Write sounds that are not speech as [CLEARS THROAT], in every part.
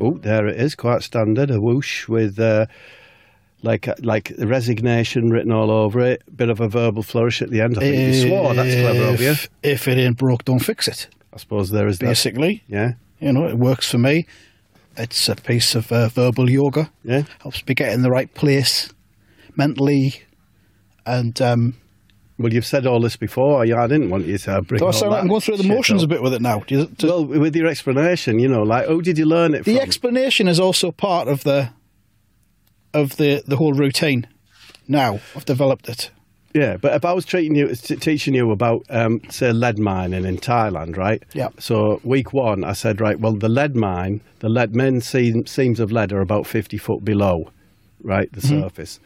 Oh, there it is, quite standard. A whoosh with uh, like like resignation written all over it. Bit of a verbal flourish at the end. I think you swore. That's clever of you. If, if it ain't broke, don't fix it. I suppose there is that. Basically, Yeah, you know, it works for me. It's a piece of uh, verbal yoga. yeah. Helps me get in the right place mentally. And um, Well, you've said all this before. Yeah, I didn't want you to bring. so all that I'm going through the motions up. a bit with it now? Do you, do- Well, with your explanation, you know, like, oh, did you learn it from? the explanation is also part of the of the the whole routine. Now I've developed it. Yeah, but if I was treating you, t- teaching you about, um, say, lead mining in Thailand, right? Yeah. So week one, I said, right, well, the lead mine, the lead main seam, seams of lead are about fifty foot below, right, the Mm-hmm. surface.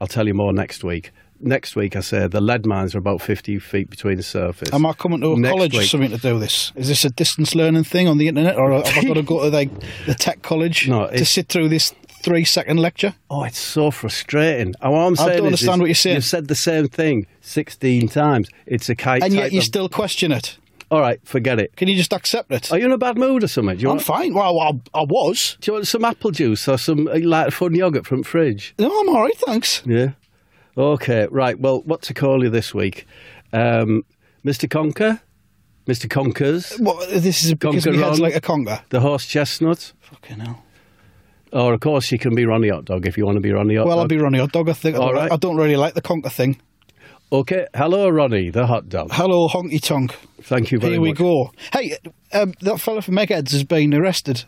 I'll tell you more next week. Next week, I said the lead mines are about fifty feet between the surface. Am I coming to a Next college or something to do this? Is this a distance learning thing on the internet, or have I got to go to the, the tech college No, to sit through this three second lecture? Oh, it's so frustrating. Oh, I'm I don't understand is what you're saying. You've said the same thing sixteen times. It's a kite. And yet you of- still question it. All right, forget it. Can you just accept it? Are you in a bad mood or something? Do you I'm want? fine. Well, I, I was. Do you want some apple juice or some uh, like fun yogurt from the fridge? No, I'm all right, thanks. Yeah. Okay, right. Well, what to call you this week? Um, Mr. Conker? Mr. Conkers? Well, this is because my head's Ron. like a conga. The horse chestnut? Fucking hell. Or, of course, you can be Ronnie Hot Dog if you want to be Ronnie Hot Well, I'll Dog. be Ronnie Hot Dog. I think. I All don't, right. I don't really like the conga thing. Okay, hello, Ronnie, the hot dog. Hello, honky tonk. Thank you very Here we much. go. Hey, um, that fella from Eggheads has been arrested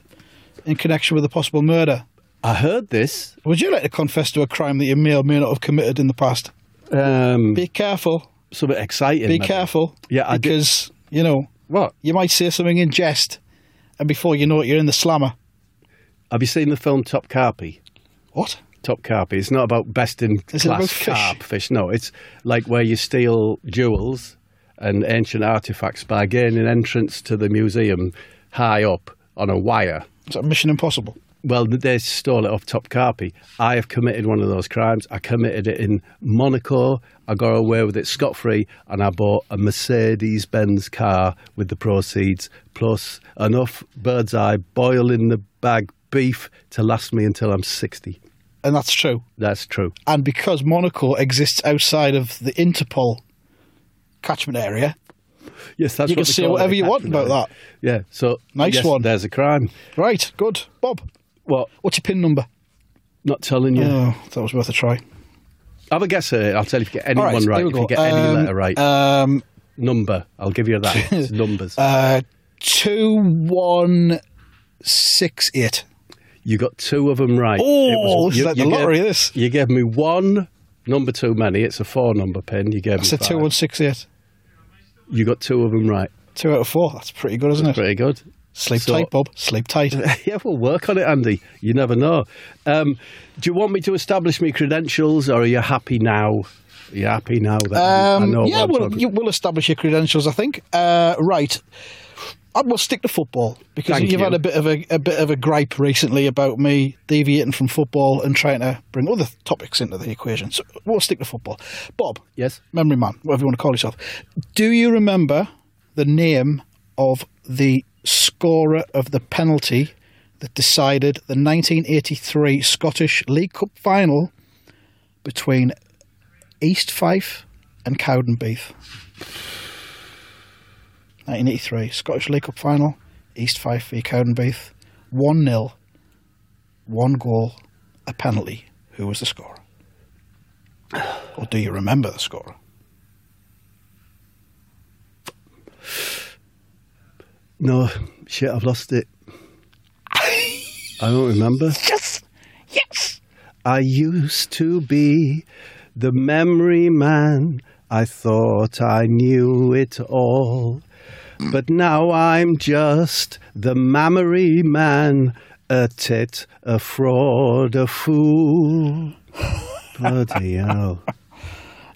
in connection with a possible murder. I heard this. Would you like to confess to a crime that you may or may not have committed in the past? Um, Be careful. something exciting. Be maybe. careful. Yeah, I did- because you know What? you might say something in jest, and before you know it, you're in the slammer. Have you seen the film Topkapi? What? Topkapi. It's not about best in Is class about fish? carp fish. No, it's like where you steal jewels and ancient artifacts by gaining entrance to the museum high up on a wire. Is that Mission Impossible? Well, they stole it off Topkapi. I have committed one of those crimes. I committed it in Monaco. I got away with it scot free, and I bought a Mercedes Benz car with the proceeds, plus enough bird's eye boil in the bag beef to last me until I'm 60. And that's true. That's true. And because Monaco exists outside of the Interpol catchment area, Yes, that's You what can say whatever you want about area. Yeah. So Nice yes, one. There's a crime. right? Good, Bob. What? What's your pin number? Not telling you. Oh, that was worth a try. Have a guess at it. I'll tell you if you get anyone All right, right. here we If you get any Um, letter right. Um, Number. I'll give you that. [LAUGHS] It's numbers. uh, two one six eight. You got two of them right. Oh, this is like the gave- lottery, this. You gave me one number too many. It's a four number pin. You gave I me said five. two one six eight. You got two of them right. Two out of four. That's pretty good, isn't it? That's pretty good. Sleep So- tight, Bob. Sleep tight. [LAUGHS] yeah, we'll work on it, Andy. You never know. Um, do you want me to establish my credentials, or are you happy now? Are you happy now that I Um, know yeah, we'll, you, we'll establish your credentials, I think. Uh, right. I will stick to football because Thank you've you. had a bit of a, a bit of a gripe recently about me deviating from football and trying to bring other topics into the equation. So we'll stick to football. Bob, Yes. memory man, whatever you want to call yourself. Do you remember the name of the scorer of the penalty that decided the 1983 Scottish League Cup final between East Fife and Cowdenbeath? 1983 Scottish League Cup final, East Fife v Cowdenbeath, 1 0, one goal, a penalty. Who was the scorer? Or do you remember the scorer? No, shit, I've lost it. I don't remember. [LAUGHS] Yes! Yes! I used to be the memory man. I thought I knew it all. But now I'm just the mammary man. A tit, a fraud, a fool. [LAUGHS] Bloody hell.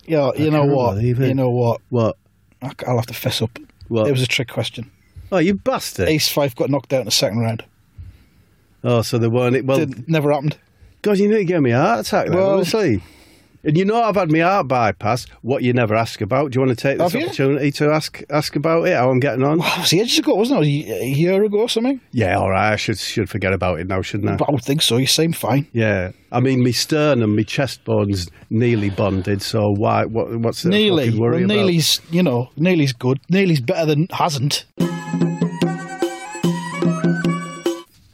Yeah, you know what? You know what? What? I- I'll have to fess up. What? It was a trick question. Oh, you bastard. East Fife got knocked out in the second round. Oh, so they weren't it? Well, Did, never happened. God, you nearly gave me a heart attack, then, Well- honestly. And you know I've had my heart bypass. What you never ask about. Do you want to take this Have you? opportunity to ask ask about it? How I'm getting on? Wow, it was ages ago, wasn't it? A year ago or something? Yeah, all right. I should should forget about it now, shouldn't I? But I would think so. You seem fine. Yeah. I mean, me sternum, me chest bones nearly bonded. So why? What, what's the Nearly. fucking worry well, about? Nearly's, you know, Nearly's good. Nearly's better than hasn't.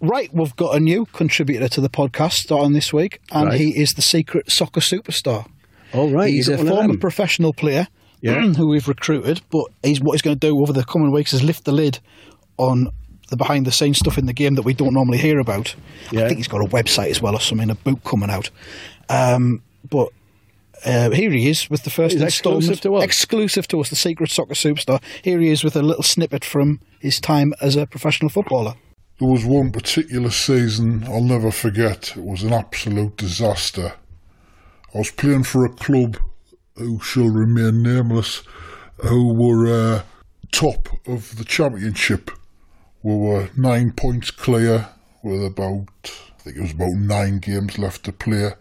Right, we've got a new contributor to the podcast starting this week, and Right. he is the secret soccer superstar. All right, he's a got one of former professional player [CLEARS THROAT] Yeah. who we've recruited, but he's what he's going to do over the coming weeks is lift the lid on the behind the scenes stuff in the game that we don't normally hear about. Yeah. I think he's got a website as well or something, a book coming out. Um, but uh, here he is with the first He's installment. exclusive to us. Exclusive to us, the secret soccer superstar. Here he is with a little snippet from his time as a professional footballer. There was one particular season I'll never forget. It was an absolute disaster. I was playing for a club who shall remain nameless, who were uh, top of the championship. We were nine points clear with about, I think it was about nine games left to play.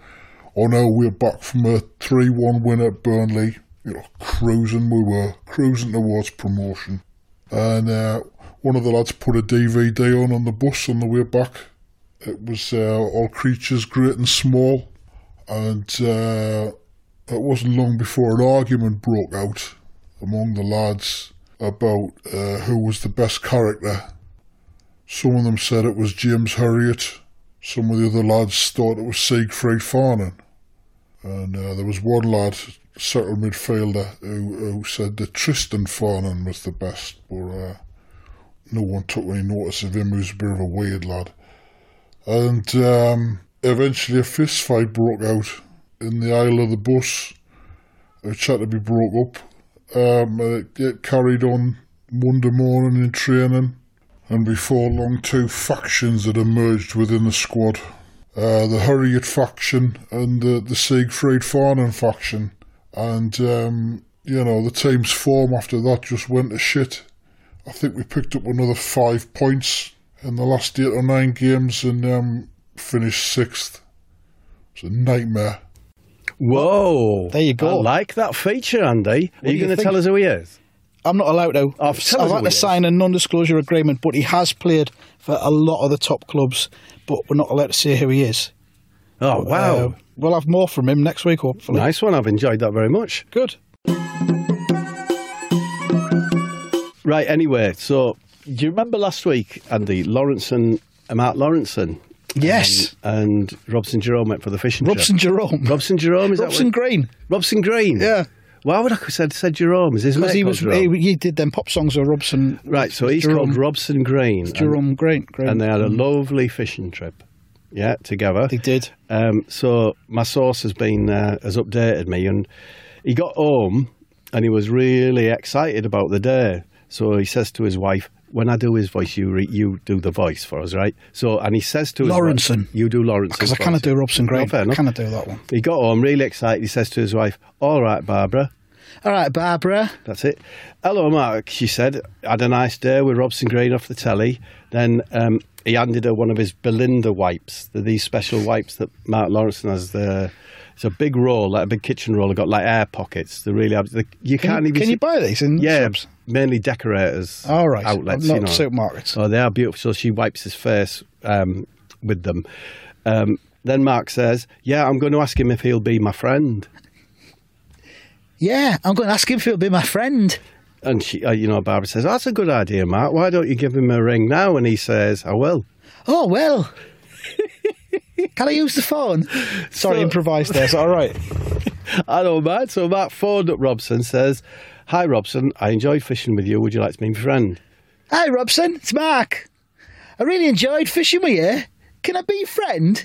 On our way back from a 3 1 win at Burnley, you know, cruising, we were cruising towards promotion. And uh, one of the lads put a DVD on on the bus on the way back. It was uh, All Creatures Great and Small. And uh, it wasn't long before an argument broke out among the lads about uh, who was the best character. Some of them said it was James Herriot. Some of the other lads thought it was Siegfried Farnon. And uh, there was one lad, central midfielder, who, who said that Tristan Farnon was the best. But uh, no one took any notice of him. He was a bit of a weird lad. And um, eventually a fist fight broke out in the aisle of the bus, which had to be broke up. Um, it, it carried on Monday morning in training, and before long, two factions had emerged within the squad. Uh, the Herriot faction and the, the Siegfried Farnon faction. And, um, you know, the team's form after that just went to shit. I think we picked up another five points in the last eight or nine games and um, finished sixth. It's a nightmare. Whoa! There you go. I like that feature, Andy. Are do you you going to tell us who he is? I'm not allowed to. Tell I've who had he to sign a non-disclosure agreement, but he has played for a lot of the top clubs. But we're not allowed to say who he is. Oh wow! Uh, we'll have more from him next week, hopefully. nice one. I've enjoyed that very much. Good. Right. Anyway, so do you remember last week, Andy Lawrenson, uh, Mark Lawrenson, Yes. and Robson Jerome went for the fishing trip? Robson Jerome. Robson Jerome is Robson that Green. Robson Green? Yeah. Why would I have said, said Jerome? Is his Because he was Jerome? he, he did them pop songs of Robson. right. So he's Jerome, called Robson Green. and- Jerome Green. Green. and they had a lovely fishing trip. Yeah, together. They did. Um, so my source has been uh, has updated me, and he got home and he was really excited about the day. So he says to his wife, "When I do his voice, you re- you do the voice for us, right?" So and he says to his wife- "You do Lawrence Because I cannot do Robson Green. Fair I cannot do that one. He got home really excited. He says to his wife, "All right, Barbara." All right, Barbara. That's it. Hello, Mark, she said. Had a nice day with Robson Green off the telly. Then um, he handed her one of his Belinda wipes. These special wipes that Mark Lawrenson has. The, it's a big roll, like a big kitchen roll. They've got like air pockets. They really. They, you Can, can't you, even. can see- you buy these in yeah, shops? mainly decorators. All right. outlets. Not you know. supermarkets. Oh, they are beautiful. So she wipes his face um, with them. Um, then Mark says, "Yeah, I'm going to ask him if he'll be my friend." Yeah, I'm going to ask him if he'll be my friend. And she, uh, you know, Barbara says, oh, "That's a good idea, Mark. Why don't you give him a ring now?" And he says, "I will." Oh, well. [LAUGHS] Can I use the phone? Sorry, So- improvised there. That all right? [LAUGHS] I don't. So Mark phoned up Robson, says, Hi, Robson. I enjoyed fishing with you. Would you like to be my friend? Hi, Robson. It's Mark. I really enjoyed fishing with you. Can I be your friend?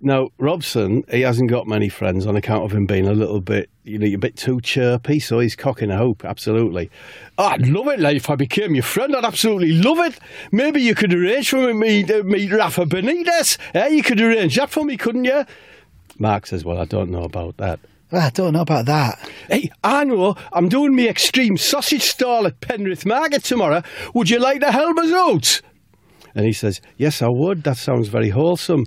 Now, Robson, he hasn't got many friends on account of him being a little bit, you know, a bit too chirpy, so he's cocking a hope, absolutely. Oh, I'd love it, like, if I became your friend, I'd absolutely love it. Maybe you could arrange for me to meet Rafa Benitez. Eh? You could arrange that for me, couldn't you? Mark says, well, I don't know about that. Well, I don't know about that. Hey, I know, I'm doing my extreme sausage stall at Penrith Market tomorrow. Would you like to help us out? And he says, yes, I would. That sounds very wholesome.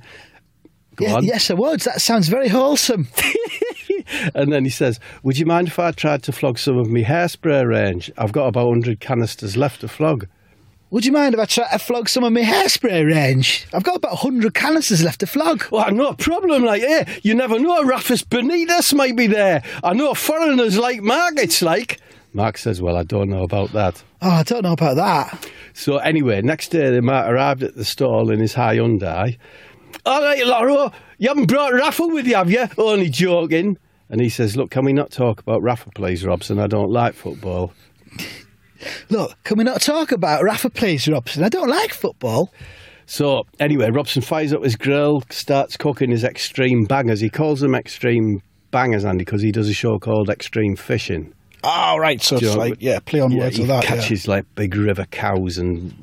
Go Yeah, on. yes, I would. That sounds very wholesome. [LAUGHS] And then he says, Would you mind if I tried to flog some of my hairspray range? I've got about 100 canisters left to flog. Would you mind if I try to flog some of my hairspray range? I've got about 100 canisters left to flog. Well, no problem, like, eh, you never know, Rafis Benitez might be there. I know foreigners like markets, like. Mark says, Well, I don't know about that. Oh, I don't know about that. So, anyway, next day, the Mark arrived at the stall in his Hyundai. All right, Lawro, you haven't brought Rafa with you, have you? Only joking. And he says, Look, can we not talk about Rafa, please, Robson? I don't like football. [LAUGHS] Look, can we not talk about Rafa plays Robson? I don't like football. So anyway, Robson fires up his grill, starts cooking his extreme bangers. He calls them extreme bangers, Andy, because he does a show called Extreme Fishing. Oh, right. So it's like, yeah, play on yeah, words with that. yeah. catches like big river cows and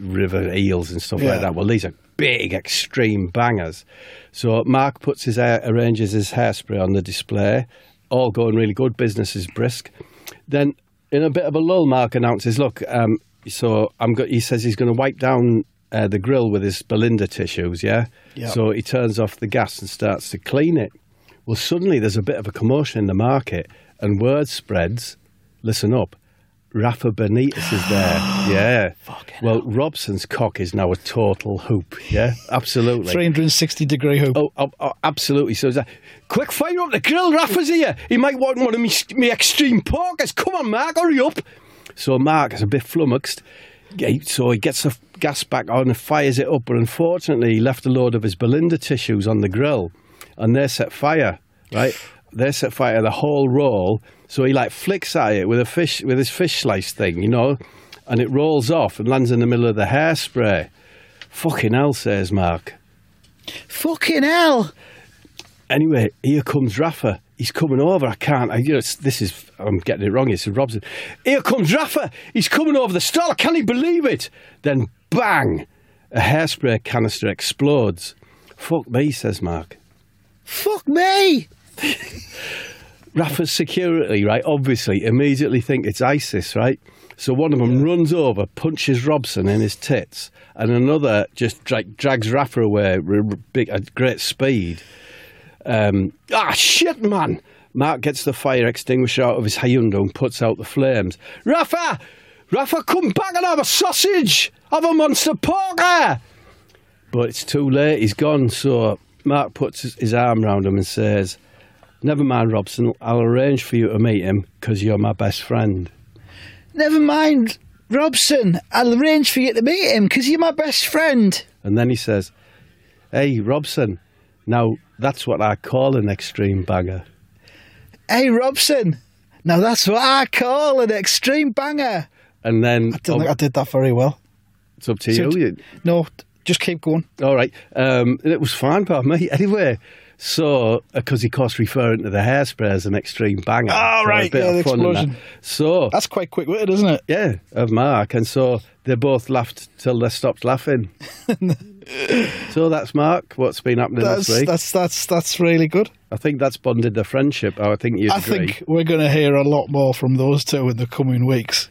river eels and stuff Yeah. like that. Well, these are big extreme bangers. So Mark puts his hair, arranges his hairspray on the display. All going really good. Business is brisk. Then, in a bit of a lull, Mark announces, "Look, um, so I'm." Go-, he says he's going to wipe down uh, the grill with his Belinda tissues. Yeah. Yeah. So he turns off the gas and starts to clean it. Well, suddenly there's a bit of a commotion in the market, and word spreads. Listen up. Rafa Benitez is there. [GASPS] Yeah. well, Robson's cock is now a total hoop. Yeah, absolutely. 360 degree hoop. Oh, oh, oh, absolutely. So, is that, quick, fire up the grill. Rafa's here. He might want one of me, me extreme porkers. Come on, Mark, hurry up. So, Mark is a bit flummoxed. So, he gets the gas back on and fires it up. But unfortunately, he left a load of his Belinda tissues on the grill and they set fire, right? They set fire the whole roll. So, he like flicks at it with a fish, with his fish slice thing, you know, and it rolls off and lands in the middle of the hairspray. Fucking hell, says Mark. Fucking hell. Anyway, here comes Rafa. He's coming over. I can't. I, you know, it's, this is. I'm getting it wrong. It's Robson. Here comes Rafa. He's coming over the stall. Can he believe it? Then bang! A hairspray canister explodes. Fuck me, says Mark. Fuck me. [LAUGHS] Rafa's security, right? Obviously, immediately think it's ISIS, right? So one of them runs over, punches Robson in his tits, and another just dra- drags Rafa away big, at great speed. Um, ah, shit, man! Mark gets the fire extinguisher out of his Hyundai and puts out the flames. Rafa! Rafa, come back and have a sausage! Have a monster porker! But it's too late, he's gone, so Mark puts his, his arm round him and says, Never mind, Robson, I'll arrange for you to meet him because you're my best friend. Never mind, Robson. I'll arrange for you to meet him because you're my best friend. And then he says, Hey, Robson, now that's what I call an extreme banger. Hey, Robson. Now that's what I call an extreme banger. And then I don't think I did that very well. it's up to So You- No, just keep going. All right. Um, it was fine by me. [LAUGHS] Anyway, so, uh, because he course referring to the hairspray as an extreme banger. Oh, right, bit yeah, of the fun and that. explosion. So, That's quite quick witted, isn't it? yeah, of Mark. And so they both laughed till they stopped laughing. [LAUGHS] so that's Mark, what's been happening That's this week. that's that's that's really good. I think that's bonded their friendship. I think you I agree. think we're going to hear a lot more from those two in the coming weeks.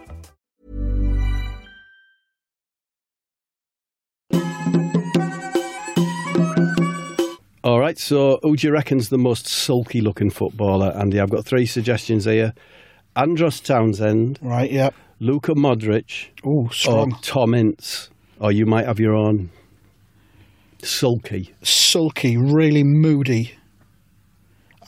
All right, so who do you reckon's the most sulky looking footballer, Andy? I've got three suggestions here Andros Townsend, Right, yeah. Luka Modric, Oh, or. Tom Ince. Or you might have your own sulky. Sulky, really moody.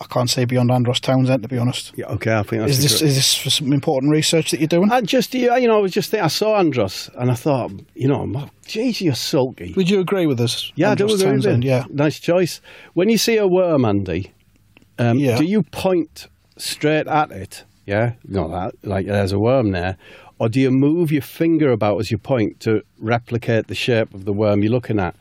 I can't say beyond Andros Townsend, to be honest. Yeah, okay, I think that's Is this is this for some important research that you're doing? I just, you know, I was just thinking, I saw Andros and I thought, you know, geez, you're sulky. Would you agree with us? Yeah, Andros I do agree with Townsend. Yeah. Nice choice. When you see a worm, Andy, um, Yeah. do you point straight at it? Yeah, not that, like there's a worm there. Or do you move your finger about as you point to replicate the shape of the worm you're looking at?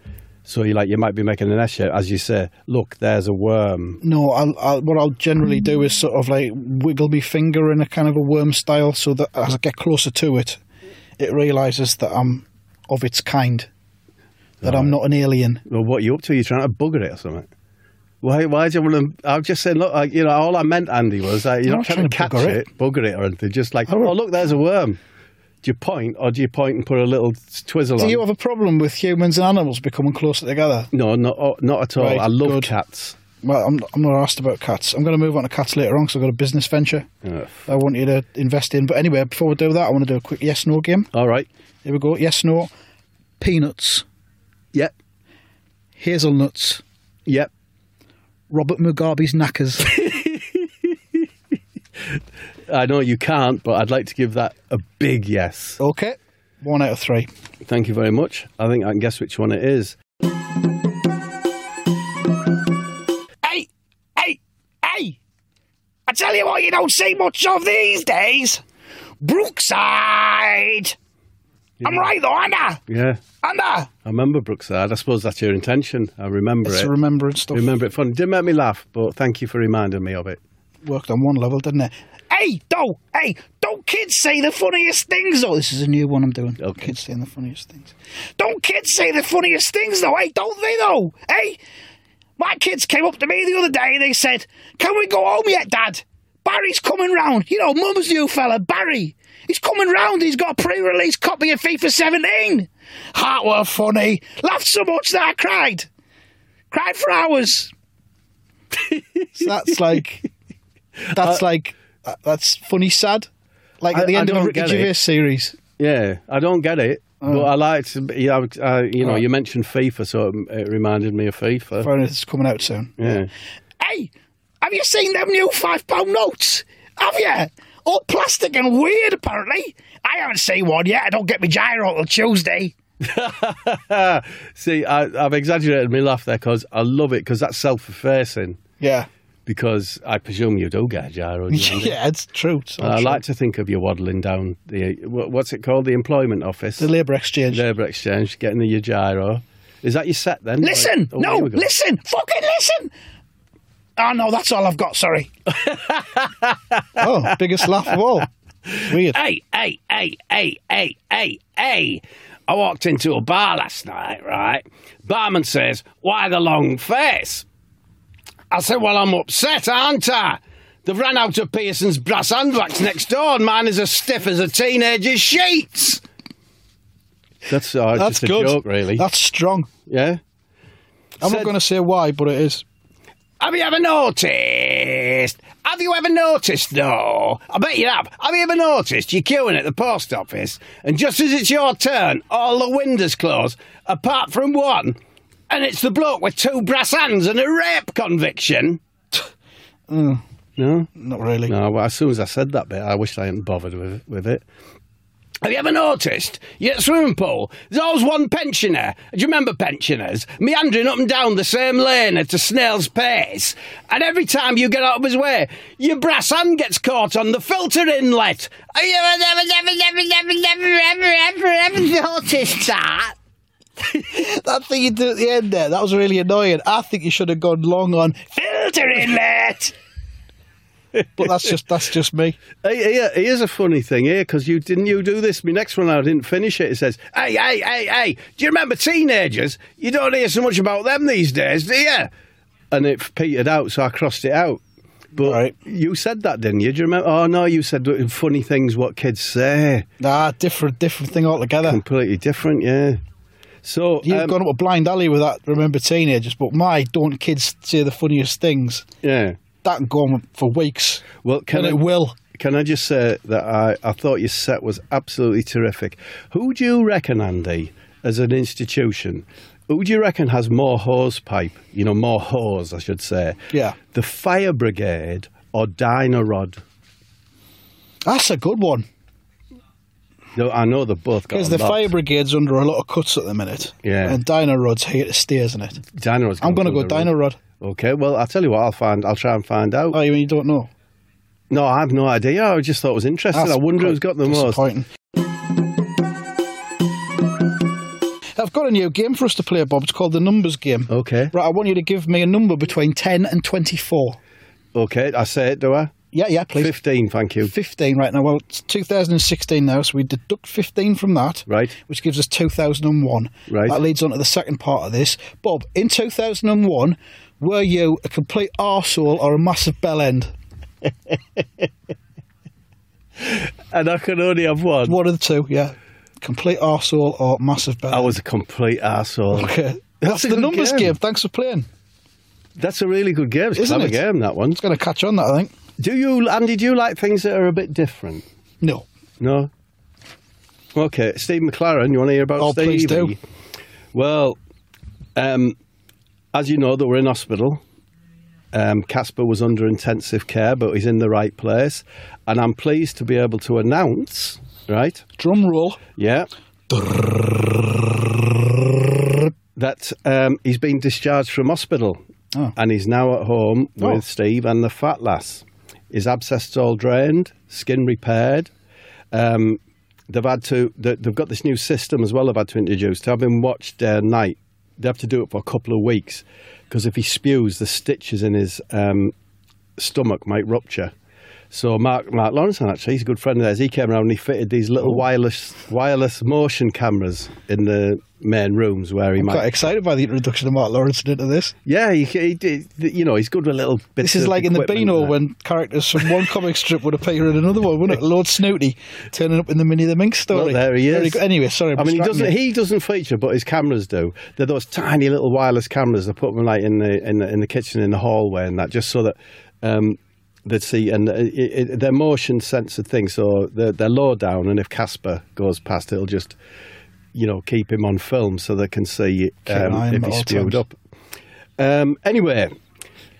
So you like you might be making an S shape as you say. Look, there's a worm. No, I'll, I'll, what I'll generally do is sort of like wiggle my finger in a kind of a worm style so that as I get closer to it, it realises that I'm of its kind, that I'm not an alien. Well, what are you up to? Are you trying to bugger it or something? Why? Why do you want to? I'm just saying. Look, like, you know, all I meant, Andy, was that you're I'm not trying, trying to catch bugger it, it. bugger it, or anything. Just like, oh, look, there's a worm. Do you point, or do you point and put a little twizzle on? Do on? you have a problem with humans and animals becoming closer together? No, not oh, not at all. Right, I love good. cats. Well, I'm, I'm not asked about cats. I'm going to move on to cats later on because I've got a business venture Ugh. I want you to invest in. But anyway, before we do that, I want to do a quick yes no game. All right. Here we go. Yes no. Peanuts, Yep. hazelnuts, Yep. Robert Mugabe's knackers. [LAUGHS] I know you can't, but I'd like to give that a big yes. okay. One out of three. Thank you very much. I think I can guess which one it is. Hey, hey, hey! I tell you what, you don't see much of these days. Brookside. I'm right though, aren't I? Yeah. Aren't I? I remember Brookside. I suppose that's your intention. I remember it. It's it. remembering stuff. remember it fun. Didn't make me laugh, but thank you for reminding me of it. Worked on one level, didn't it? Hey, don't, hey, don't kids say the funniest things though? This is a new one I'm doing. Okay. Kids saying the funniest things. Don't kids say the funniest things though? Hey, don't they though? Hey, my kids came up to me the other day and they said, "Can we go home yet, Dad? Barry's coming round. You know, Mum's new fella, Barry. He's coming round. He's got a pre-release copy of FIFA 17. Heart were funny. Laughed so much that I cried. Cried for hours. [LAUGHS] So that's like, that's like, uh, that's funny sad. Like at the I end of a Ricky Gervais it. series. Yeah, I don't get it, Oh. but I like to. be- Yeah, uh, you know, Right. you mentioned FIFA, so it, reminded me of FIFA. Fair enough, it's coming out soon. Yeah. Hey, have you seen them new five pound notes? Have you? All plastic and weird, apparently. I haven't seen one yet. I don't get my giro till Tuesday. [LAUGHS] See, I, I've exaggerated my laugh there because I love it because that's self-effacing. Yeah. Because I presume you do get a giro. yeah, it's true. It's I true. like to think of you waddling down the what's it called, the employment office, the labour exchange. labour exchange, getting the your giro. Is that your set then? Listen, Oh, no, here we go. listen, fucking listen. Oh no, that's all I've got. Sorry. [LAUGHS] Oh, biggest laugh of all. Weird. Hey, hey, hey, hey, hey, hey, hey. I walked into a bar last night, right? Barman says, Why the long face? I said, Well, I'm upset, aren't I? They've ran out of Pearson's brass handbags next door, and mine is as stiff as a teenager's sheets. That's, uh, That's just a good. joke, really. That's strong. yeah. I'm Said- not going to say why, but it is. Have you ever noticed? Have you ever noticed, though? I bet you have. Have you ever noticed you're queuing at the post office, and just as it's your turn, all the windows close, apart from one, and it's the bloke with two brass hands and a rape conviction? Mm. No. Not really. No. Well, as soon as I said that bit, I wished I hadn't bothered with with it. Have you ever noticed? You at swimming pool, there's always one pensioner. Do you remember pensioners? Meandering up and down the same lane at a snail's pace. And every time you get out of his way, your brass hand gets caught on the filter inlet. Have you ever, never, never, never, never, never, ever, ever, ever noticed that? [LAUGHS] That thing you did at the end there, that was really annoying. I think you should have gone long on filter inlet. but that's just that's just me. Hey, here's a funny thing here, because you didn't you do this? My next one, I didn't finish it. It says, "Hey, hey, hey, hey! Do you remember teenagers? You don't hear so much about them these days, do you?" And it petered out, so I crossed it out. But Right. you said that, didn't you? Do you remember? Oh no, you said funny things what kids say. Nah, different different thing altogether. Completely different, yeah. So You've um, gone up a blind alley with that. Remember teenagers, but my don't kids say the funniest things? yeah. That can go on for weeks, Well, can and I, it will. Can I just say that I, I thought your set was absolutely terrific. Who do you reckon, Andy, as an institution, who do you reckon has more hose pipe? You know, more hose, I should say. Yeah. The fire brigade or Dyno-Rod? That's a good one No, I know they've both got because the lot. fire brigade's under a lot of cuts at the minute. Yeah. and Dyno-Rod's here to stay, isn't it? Dyno-Rod's I'm going to go Dino. Rod. Okay, well, I'll tell you what, I'll find. I'll try and find out. Oh, you mean you don't know? no, I have no idea. I just thought it was interesting. That's I wonder who's got the most. I've got a new game for us to play, Bob. It's called the numbers game. Okay, Right, I want you to give me a number between 10 and 24. okay. I say it, do I? Yeah, yeah, please. 15, thank you. 15 right now. Well, it's 2016 now, so we deduct 15 from that. Right. Which gives us 2001. Right. That leads on to the second part of this. Bob, in 2001, were you a complete arsehole or a massive bell end? [LAUGHS] And I can only have one. One of the two, yeah. Complete arsehole or massive bell I was a complete arsehole. [LAUGHS] Okay. That's That's the numbers game. game. Thanks for playing. That's a really good game. It's a Isn't clever it? game, that one. It's going to catch on, that, I think. Do you, Andy, do you like things that are a bit different? No. No? Okay, Steve McClaren, you want to hear about Oh, Steve? please do. Well, um, as you know, that we're in hospital. Um, Casper was under intensive care, but he's in the right place. And I'm pleased to be able to announce, right? Drum roll. Yeah. That um, he's been discharged from hospital Oh. and he's now at home with Oh. Steve and the fat lass. His abscess all drained, skin repaired. Um, they've had to. they- They've got this new system as well. They've had to introduce to have him watched day and night. They have to do it for a couple of weeks because if he spews, the stitches in his um, stomach might rupture. So Mark Mark Lawrence, actually, he's a good friend of theirs. He came around and he fitted these little wireless wireless motion cameras in the main rooms where he I'm might. quite excited by the introduction of Mark Lawrence into this. Yeah, he, he did. You know, he's good with little bits. This is like in the Beano that. when characters from one comic strip would appear in another one, wouldn't it? Lord Snooty turning up in the Minnie the Minx story. Well, there he is. Anyway, sorry. I'm I mean, he doesn't. you. He doesn't feature, but his cameras do. They're those tiny little wireless cameras. They put them like in the in the, in the kitchen, in the hallway, and that, just so that um, they'd see. And it, it, they're motion censored things, so they're, they're low down. And if Casper goes past, it'll just, you know, keep him on film so they can see um, on if he's spewed times. up. Um, anyway,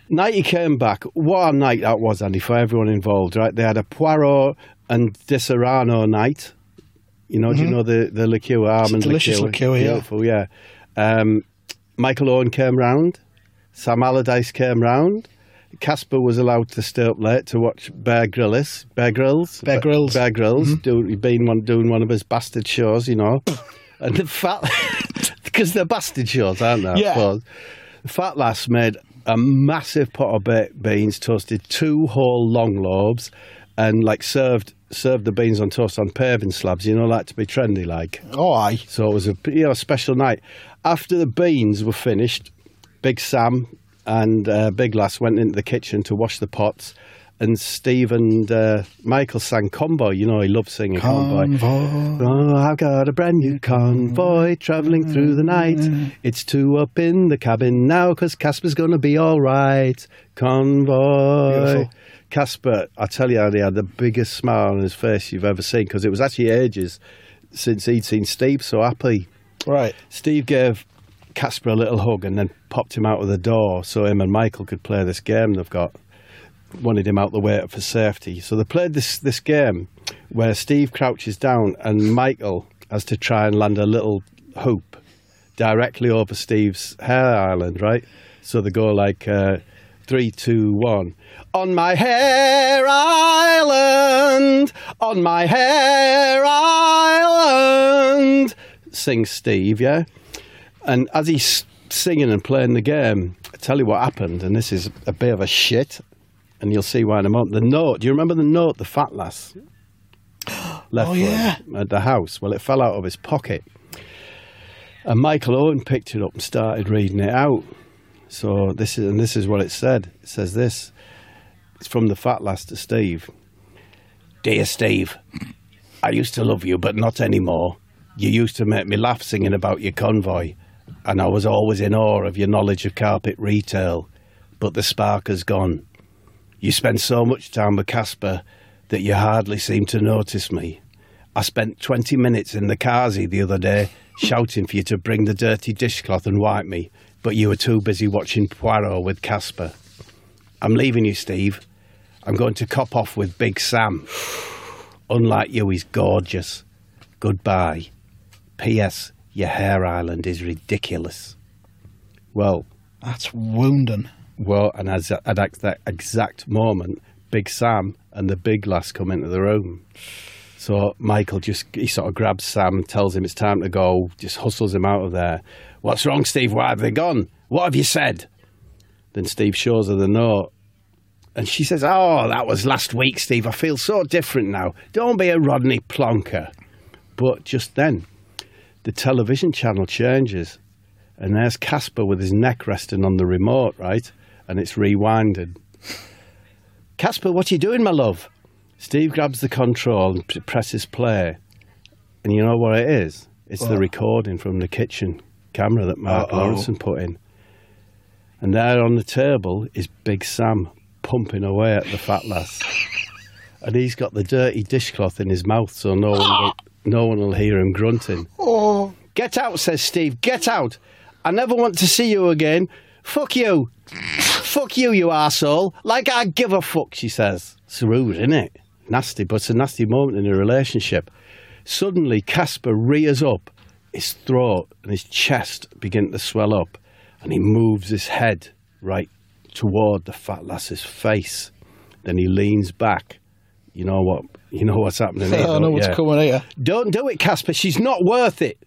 night he came back. What a night that was, Andy, for everyone involved. Right? They had a Poirot and Di Saronno night. You know, do you know the the liqueur, almond Mm-hmm. delicious liqueur, yeah. Beautiful, yeah. Um, Michael Owen came round. Sam Allardyce came round. Casper was allowed to stay up late to watch Bear Grylls. Bear Grylls. Bear Grylls. Bear Grylls. Mm-hmm. Do, he'd been one, doing one of his bastard shows, you know. [LAUGHS] and the fat... [LAUGHS] Because they're bastard shows, aren't they? Yeah. The fat lass made a massive pot of baked beans, toasted two whole long lobes, and like served served the beans on toast on paving slabs. You know, like to be trendy, like. Oh, aye. So it was a you know special night. After the beans were finished, Big Sam and uh, Big Lass went into the kitchen to wash the pots, and Steve and uh, Michael sang Convoy. You know, he loves singing Convoy. Convoy. Oh, I've got a brand new convoy travelling through the night. It's two up in the cabin now because Casper's going to be all right. Convoy. Beautiful. Casper, I tell you, he had the biggest smile on his face you've ever seen because it was actually ages since he'd seen Steve so happy. Right. Steve gave Casper a little hug and then popped him out of the door so him and Michael could play this game they've got. Wanted him out the way for safety. So they played this, this game. where Steve crouches down and Michael has to try and land a little hoop directly over Steve's hair island, right? So they go like uh, three, two, one. On my hair island, on my hair island, sings Steve, yeah? And as he's singing and playing the game, I tell you what happened, and this is a bit of a shit, and you'll see why in a moment. The note, do you remember the note the fat lass [GASPS] left Oh, yeah. at the house? Well, it fell out of his pocket. And Michael Owen picked it up and started reading it out. So this is and this is what it said. It says this. It's from the fat lass to Steve. Dear Steve, I used to love you, but not anymore. You used to make me laugh singing about your convoy, and I was always in awe of your knowledge of carpet retail. But the spark has gone. You spend so much time with Casper that you hardly seem to notice me. I spent 20 minutes in the Kazi the other day shouting for you to bring the dirty dishcloth and wipe me, but you were too busy watching Poirot with Casper. I'm leaving you, Steve. I'm going to cop off with Big Sam. Unlike you, he's gorgeous. Goodbye. P.S. Your hair island is ridiculous. Well, That's wounding. well, and as at that exact moment, Big Sam and the big lass come into the room. So Michael just he sort of grabs Sam, tells him it's time to go, just hustles him out of there. What's wrong, Steve? Why have they gone? What have you said? Then Steve shows her the note. And she says, Oh, that was last week, Steve. I feel so different now. Don't be a Rodney Plonker. But just then, the television channel changes. And there's Casper with his neck resting on the remote, right? And it's rewinded. Casper, what are you doing, my love? Steve grabs the control and presses play. And you know what it is? It's the recording from the kitchen camera that Mark. Lawrenson put in. And there on the table is Big Sam pumping away at the fat lass. And he's got the dirty dishcloth in his mouth so no one [GASPS] will, no one will hear him grunting. Oh, Get out, says Steve. Get out. I never want to see you again. Fuck you. fuck you, you arsehole. Like I give a fuck, she says. It's rude, isn't it? Nasty, but it's a nasty moment in a relationship. Suddenly, Casper rears up. His throat and his chest begin to swell up, and he moves his head right toward the fat lass's face. Then he leans back. You know what? You know what's happening here. I know what's you? coming here. Don't do it, Casper. She's not worth it.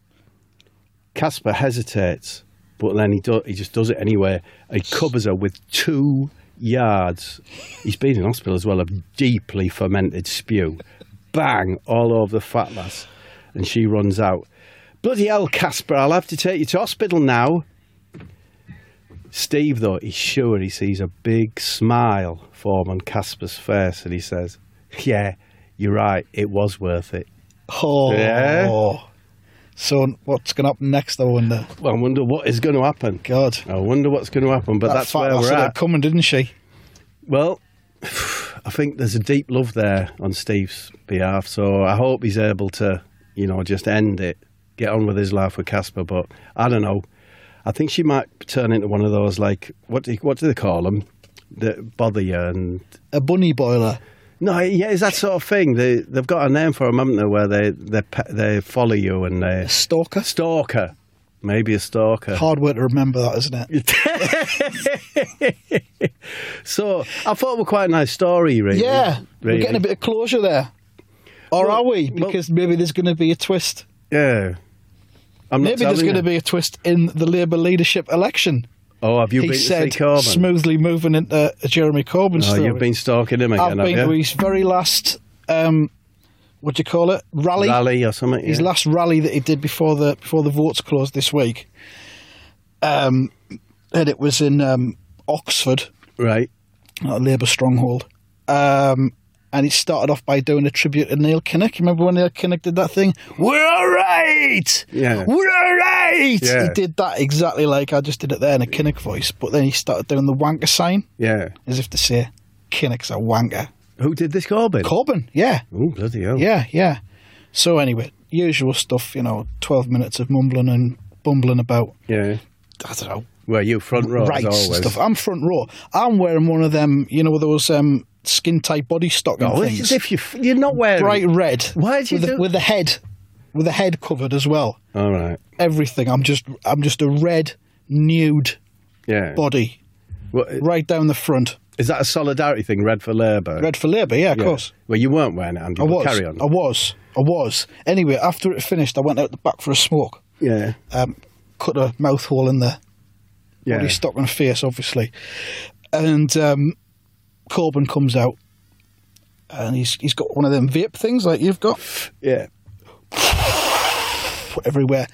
Casper hesitates, but then he do, he just does it anyway. He covers her with two yards. He's been in hospital as well of deeply fermented spew. Bang all over the fat lass, and she runs out. Bloody hell, Casper! I'll have to take you to hospital now. Steve, though, he's sure he sees a big smile form on Casper's face, and he says, "Yeah, you're right. It was worth it." Oh. Yeah. So what's going to happen next, I wonder? Well, I wonder what is going to happen. God. I wonder what's going to happen, but That that's fat where we're had at. coming, didn't she? Well, [SIGHS] I think there's a deep love there on Steve's behalf, so I hope he's able to, you know, just end it, get on with his life with Casper. But I don't know. I think she might turn into one of those like what do you, what do they call them that bother you and A bunny boiler. No, yeah, it's that sort of thing. They they've got a name for them, haven't they? Where they they they follow you and they A stalker. stalker, maybe a stalker. Hard work to remember that, isn't it? [LAUGHS] So I thought it was quite a nice story, really. Yeah. We're getting a bit of closure there. Or Well, are we? well- Because maybe there's going to be a twist. Yeah. I'm not Maybe there's going to be a twist in the Labour leadership election. Oh, have you he been said, to see Corbyn? smoothly moving into Jeremy Corbyn Oh, story. you've been stalking him I've again, have been you? to his very last, um, what do you call it? Rally. Rally or something. His yeah. last rally that he did before the before the votes closed this week. Um, and it was in um, Oxford, Right. a Labour stronghold. Um, and he started off by doing a tribute to Neil Kinnock. You remember when Neil Kinnock did that thing? We're all right! Yeah. We're all right! Yeah. He did that exactly like I just did it there in a Kinnock voice. But then he started doing the wanker sign, Yeah. as if to say, Kinnock's a wanker. Who did this Corbyn? Corbyn, yeah. oh, bloody hell. Yeah, yeah. So anyway, usual stuff, you know, 12 minutes of mumbling and bumbling about, Yeah. I don't know, Well, you front row rights always. stuff. I'm front row. I'm wearing one of them, you know, those um, skin tight body stocking Oh, things. as if you you're not wearing. bright red. Why did you with, do- the, with the head, with the head covered as well. All right. Everything. I'm just, I'm just a red nude Yeah. body Well, right down the front. is that a solidarity thing? Red for Labour. Red for Labour, yeah, of Yeah. course. Well, you weren't wearing it, Andy. I was. Carry on. I was. I was. Anyway, after it finished, I went out the back for a smoke. yeah. Um, cut a mouth hole in the Yeah. body stock and face, obviously. And um, Corbyn comes out, and he's he's got one of them vape things like you've got Yeah. [SIGHS] everywhere,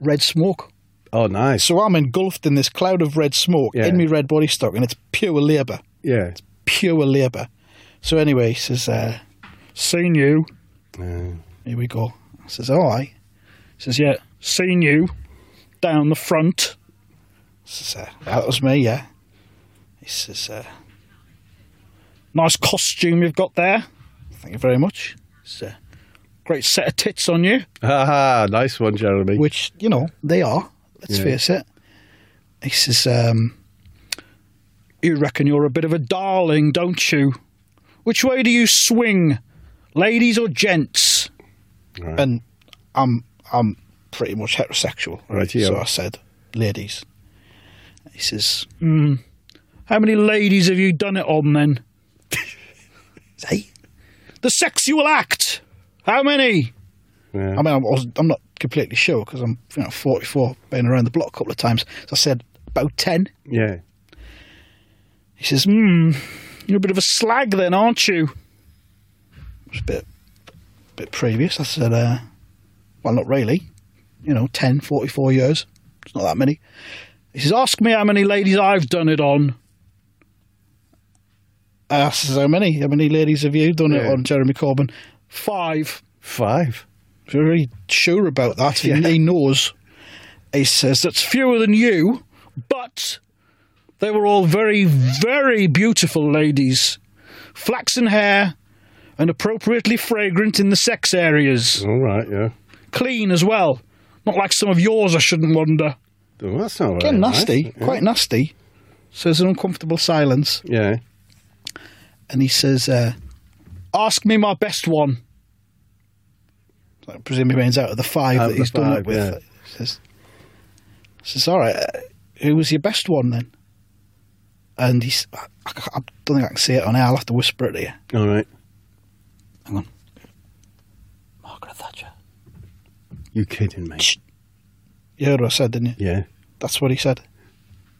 red smoke. Oh, nice. So I'm engulfed in this cloud of red smoke Yeah. in my red body stock, and it's pure labour, Yeah. It's pure labour. So anyway, he says, uh, "Seen you." Yeah. Here we go. I says, "All right." He says, "Yeah, seen you down the front." I says, uh, "That was me, yeah." He says, uh, "Nice costume you've got there. Thank you very much. It's a great set of tits on you." [LAUGHS] Ah, nice one, Jeremy. which you know they are. Let's Yeah. face it. He says, um, "You reckon you're a bit of a darling, don't you? Which way do you swing, ladies or gents?" Right. And I'm I'm pretty much heterosexual, right? So I said, "Ladies." He says, mm, "How many ladies have you done it on then?" Say, the sexual act. How many? Yeah. I mean, I was, I'm not completely sure because I'm you know 44, been around the block a couple of times. So I said about 10. yeah. He says, hmm, you're a bit of a slag then, aren't you? It was a bit, bit previous. I said, uh, well, not really. You know, 10, 44 years. It's not that many. He says, ask me how many ladies I've done it on. I asked, how many? How many ladies have you done it on, Jeremy Corbyn? Five. Five. very sure about that. He, he [LAUGHS] knows. He says that's fewer than you, but they were all very, very beautiful ladies. Flaxen hair and appropriately fragrant in the sex areas. All right. Yeah. Clean as well. Not like some of yours, I shouldn't wonder. Oh, that's not right. Getting nasty, nice. quite nasty. So there's an uncomfortable silence. Yeah. And he says, uh, Ask me my best one. I presume he means out of the five Out that he's done it with. yeah. He says, says, All right, uh, who was your best one then? And he's, I, I don't think I can see it on air. I'll have to whisper it to you. All right. Hang on. Margaret Thatcher. You kidding me? Shh. You heard what I said, didn't you? Yeah. That's what he said.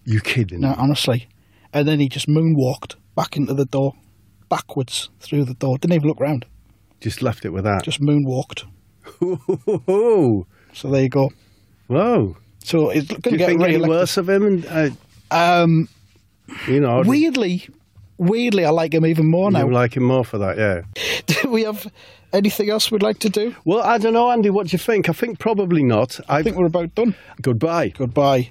You kidding No, me? honestly. And then he just moonwalked back into the door, backwards through the door. Didn't even look round. Just left it with that. Just moonwalked. [LAUGHS] So there you go. Whoa. So it's going Do to you get think any re-elected. worse of him? And uh, Um, you know, weirdly, weirdly, I like him even more you now. like him more for that. Yeah. [LAUGHS] do we have anything else we'd like to do? Well, I don't know, Andy. What do you think? I think probably not. I I think we're about done. Goodbye. Goodbye.